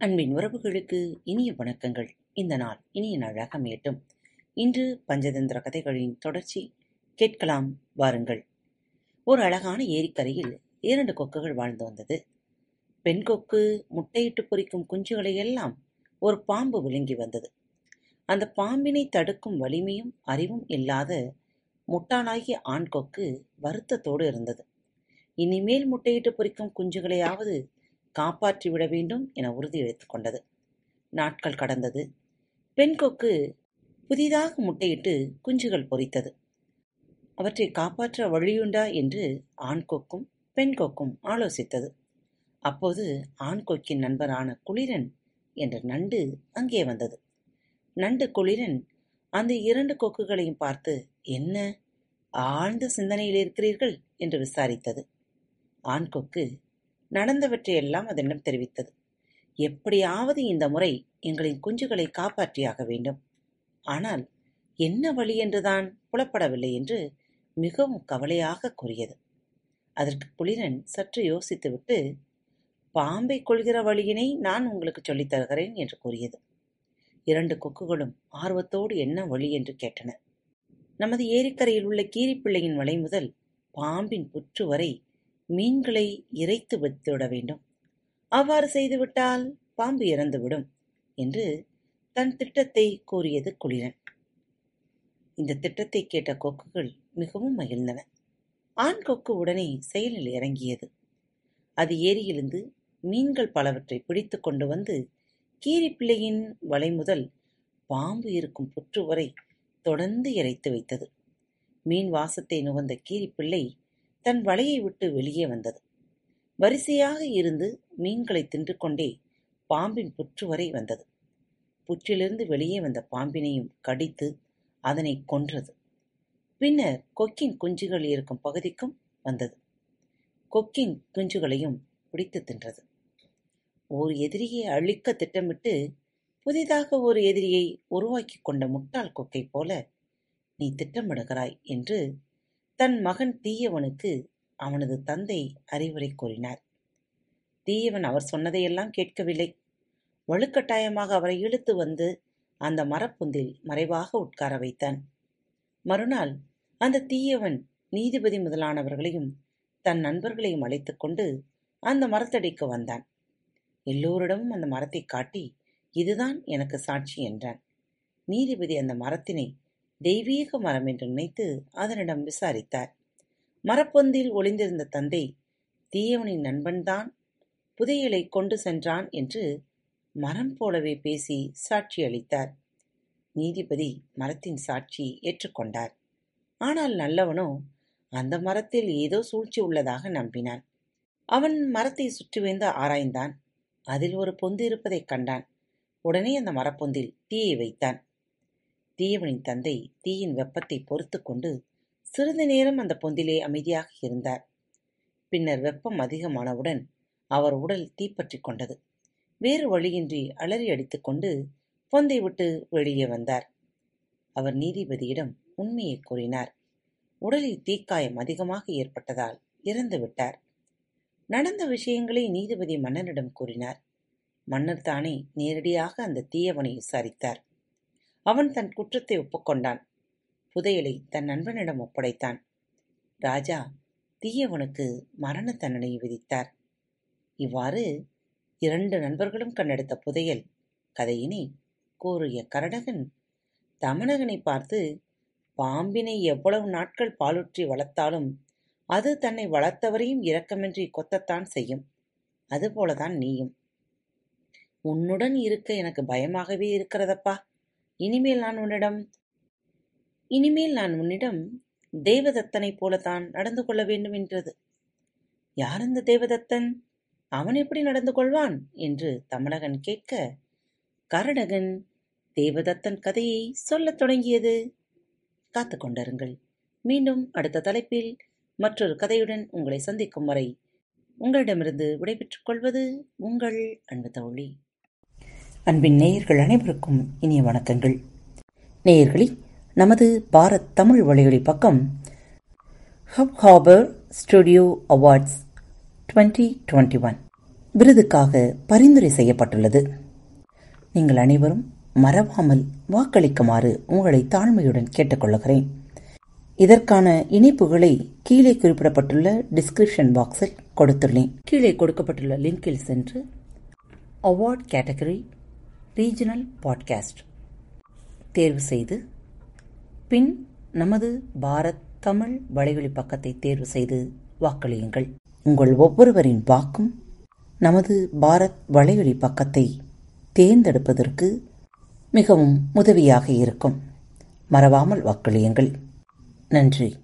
அன்பின் உறவுகளுக்கு இனிய வணக்கங்கள். இந்த நாள் இனிய நாளாக அமையட்டும். இன்று பஞ்சதந்திர கதைகளின் தொடர்ச்சி கேட்கலாம் வாருங்கள். ஒரு அழகான ஏரிக்கரையில் இரண்டு கொக்குகள் வாழ்ந்து வந்தது. பெண் கொக்கு முட்டையிட்டு பொரிக்கும் குஞ்சுகளை எல்லாம் ஒரு பாம்பு விழுங்கி வந்தது. அந்த பாம்பினை தடுக்கும் வலிமையும் அறிவும் இல்லாத முட்டாளாகிய ஆண் கொக்கு வருத்தத்தோடு இருந்தது. இனிமேல் முட்டையிட்டு பொரிக்கும் குஞ்சுகளையாவது காப்பாற்றி விட வேண்டும் என உறுதியளித்துக் கொண்டது. நாட்கள் கடந்தது. பெண் கொக்கு புதிதாக முட்டையிட்டு குஞ்சுகள் பொரித்தது. அவற்றை காப்பாற்ற வழியுண்டா என்று ஆண் கொக்கும் பெண் கொக்கும் ஆலோசித்தது. அப்போது ஆண் கொக்கின் நண்பரான குளிரன் என்ற நண்டு அங்கே வந்தது. நண்டு குளிரன் அந்த இரண்டு கொக்குகளையும் பார்த்து என்ன ஆழ்ந்த சிந்தனையில் இருக்கிறீர்கள் என்று விசாரித்தது. ஆண் கொக்கு நடந்தவற்றையெல்லாம் அதனிடம் தெரிவித்தது. எப்படியாவது இந்த முறை எங்களின் குஞ்சுகளை காப்பாற்றியாக வேண்டும். ஆனால் என்ன வழி என்றுதான் புலப்படவில்லை என்று மிகவும் கவலையாக கூறியது. அதற்கு குளிரன் சற்று யோசித்துவிட்டு பாம்பை கொள்கிற வழியினை நான் உங்களுக்கு சொல்லித் தருகிறேன் என்று கூறியது. இரண்டு கொக்குகளும் ஆர்வத்தோடு என்ன வழி என்று கேட்டன. நமது ஏரிக்கரையில் உள்ள கீரிப்பிள்ளையின் வலை முதல் பாம்பின் புற்று வரை மீன்களை இறைத்து விட்டுவிட வேண்டும். அவ்வாறு செய்துவிட்டால் பாம்பு இறந்துவிடும் என்று தன் திட்டத்தை கூறியது குளிரன். இந்த திட்டத்தை கேட்ட கொக்குகள் மிகவும் மகிழ்ந்தன. ஆண் கொக்கு உடனே செயலில் இறங்கியது. அது ஏரியிலிருந்து மீன்கள் பலவற்றை பிடித்து கொண்டு வந்து கீரிப்பிள்ளையின் வலை முதல் பாம்பு இருக்கும் புற்று வரை தொடர்ந்து இறைத்து வைத்தது. மீன் வாசத்தை நுகர்ந்த கீரிப்பிள்ளை தன் வலையை விட்டு வெளியே வந்தது. வரிசையாக இருந்து மீன்களை தின்று கொண்டே பாம்பின் புற்று வரை வந்தது. புற்றிலிருந்து வெளியே வந்த பாம்பினையும் கடித்து அதனை கொன்றது. பின்னர் கொக்கின் குஞ்சுகள் இருக்கும் பகுதிக்கும் வந்தது. கொக்கின் குஞ்சுகளையும் பிடித்து தின்றது. ஓர் எதிரியை அழிக்க திட்டமிட்டு புதிதாக ஒரு எதிரியை உருவாக்கி கொண்ட முட்டாள் கொக்கைப் போல நீ திட்டமிடுகிறாய் என்று தன் மகன் தீயவனுக்கு அவனது தந்தை அறிவுரை கூறினார். தீயவன் அவர் சொன்னதையெல்லாம் கேட்கவில்லை. வலுக்கட்டாயமாக அவரை இழுத்து வந்து அந்த மரப்புந்தில் மறைவாக உட்கார வைத்தான். மறுநாள் அந்த தீயவன் நீதிபதி முதலானவர்களையும் தன் நண்பர்களையும் அழைத்து கொண்டு அந்த மரத்தடிக்கு வந்தான். எல்லோரிடமும் அந்த மரத்தைக் காட்டி இதுதான் எனக்கு சாட்சி என்றான். நீதிபதி அந்த மரத்தினை தெய்வீக மரம் என்று நினைத்து அதனிடம் விசாரித்தார். மரப்பொந்தில் ஒளிந்திருந்த தந்தை தீயவனின் நண்பன்தான் புதையலை கொண்டு சென்றான் என்று மரம் போலவே பேசி சாட்சி அளித்தார். நீதிபதி மரத்தின் சாட்சி ஏற்றுக்கொண்டார். ஆனால் நல்லவனோ அந்த மரத்தில் ஏதோ சூழ்ச்சி உள்ளதாக நம்பினான். அவன் மரத்தை சுற்றி வைந்து ஆராய்ந்தான். அதில் ஒரு பொந்து இருப்பதைக் கண்டான். உடனே அந்த மரப்பொந்தில் தீயை வைத்தான். தீயவனின் தந்தை தீயின் வெப்பத்தை பொறுத்து கொண்டு சிறிது நேரம் அந்த பொந்திலே அமைதியாக இருந்தார். பின்னர் வெப்பம் அதிகமானவுடன் அவர் உடல் தீப்பற்றிக் கொண்டது. வேறு வழியின்றி அலறி அடித்துக் கொண்டு பொந்தை விட்டு வெளியே வந்தார். அவர் நீதிபதியிடம் உண்மையை கூறினார். உடலில் தீக்காயம் அதிகமாக ஏற்பட்டதால் இறந்து விட்டார். நடந்த விஷயங்களை நீதிபதி மன்னனிடம் கூறினார். மன்னர் தானே நேரடியாக அந்த தீயவனை விசாரித்தார். அவன் தன் குற்றத்தை ஒப்புக்கொண்டான். புதையலை தன் நண்பனிடம் ஒப்படைத்தான். ராஜா தீயவனுக்கு மரண தண்டனை விதித்தார். இவ்வாறு இரண்டு நண்பர்களும் கண்டெடுத்த புதையல் கதையினை கூறிய கரடகன் தமனகனை பார்த்து பாம்பினை எவ்வளவு நாட்கள் பாலுற்றி வளர்த்தாலும் அது தன்னை வளர்த்தவரையும் இரக்கமின்றி கொத்தத்தான் செய்யும். அதுபோலதான் நீயும். உன்னுடன் இருக்க எனக்கு பயமாகவே இருக்கிறதப்பா. இனிமேல் நான் உன்னிடம் இனிமேல் நான் உன்னிடம் தேவதத்தனைப் போலத்தான் நடந்து கொள்ள வேண்டும் என்றது. யார் அந்த தேவதத்தன்? அவன் எப்படி நடந்து கொள்வான்? என்று தமிழகன் கேட்க, கரடகன் தேவதத்தன் கதையை சொல்லத் தொடங்கியது. காத்து கொண்டிருங்கள். மீண்டும் அடுத்த தலைப்பில் மற்றொரு கதையுடன் உங்களை சந்திக்கும் வரை உங்களிடமிருந்து விடைபெற்றுக் கொள்வது உங்கள் அன்பு தோழி. அன்பின் நேயர்கள் அனைவருக்கும் இனிய வணக்கங்கள். நேயர்களே நமது பாரத் தமிழ் வலையொலி பக்கம் Hubhopper studio awards twenty twenty one விருதுக்காக பரிந்துரை செய்யப்பட்டுள்ளது. நீங்கள் அனைவரும் மறவாமல் வாக்களிக்குமாறு உங்களை தாழ்மையுடன் கேட்டுக்கொள்கிறேன். இதற்கான இணைப்புகளை கீழே குறிப்பிடப்பட்டுள்ள டிஸ்கிரிப்ஷன் பாக்ஸில் கொடுத்துள்ளேன். கீழே கொடுக்கப்பட்டுள்ள லிங்கில் சென்று அவார்ட் கேட்டகரி ரீஜனல் பாட்காஸ்ட். தேர்வு செய்து பின் நமது பாரத் தமிழ் வலைவழி பக்கத்தை தேர்வு செய்து வாக்களியுங்கள். உங்கள் ஒவ்வொருவரின் வாக்கும் நமது பாரத் வலைவழி பக்கத்தை தேர்ந்தெடுப்பதற்கு மிகவும் உதவியாக இருக்கும். மறவாமல் வாக்களியுங்கள். நன்றி.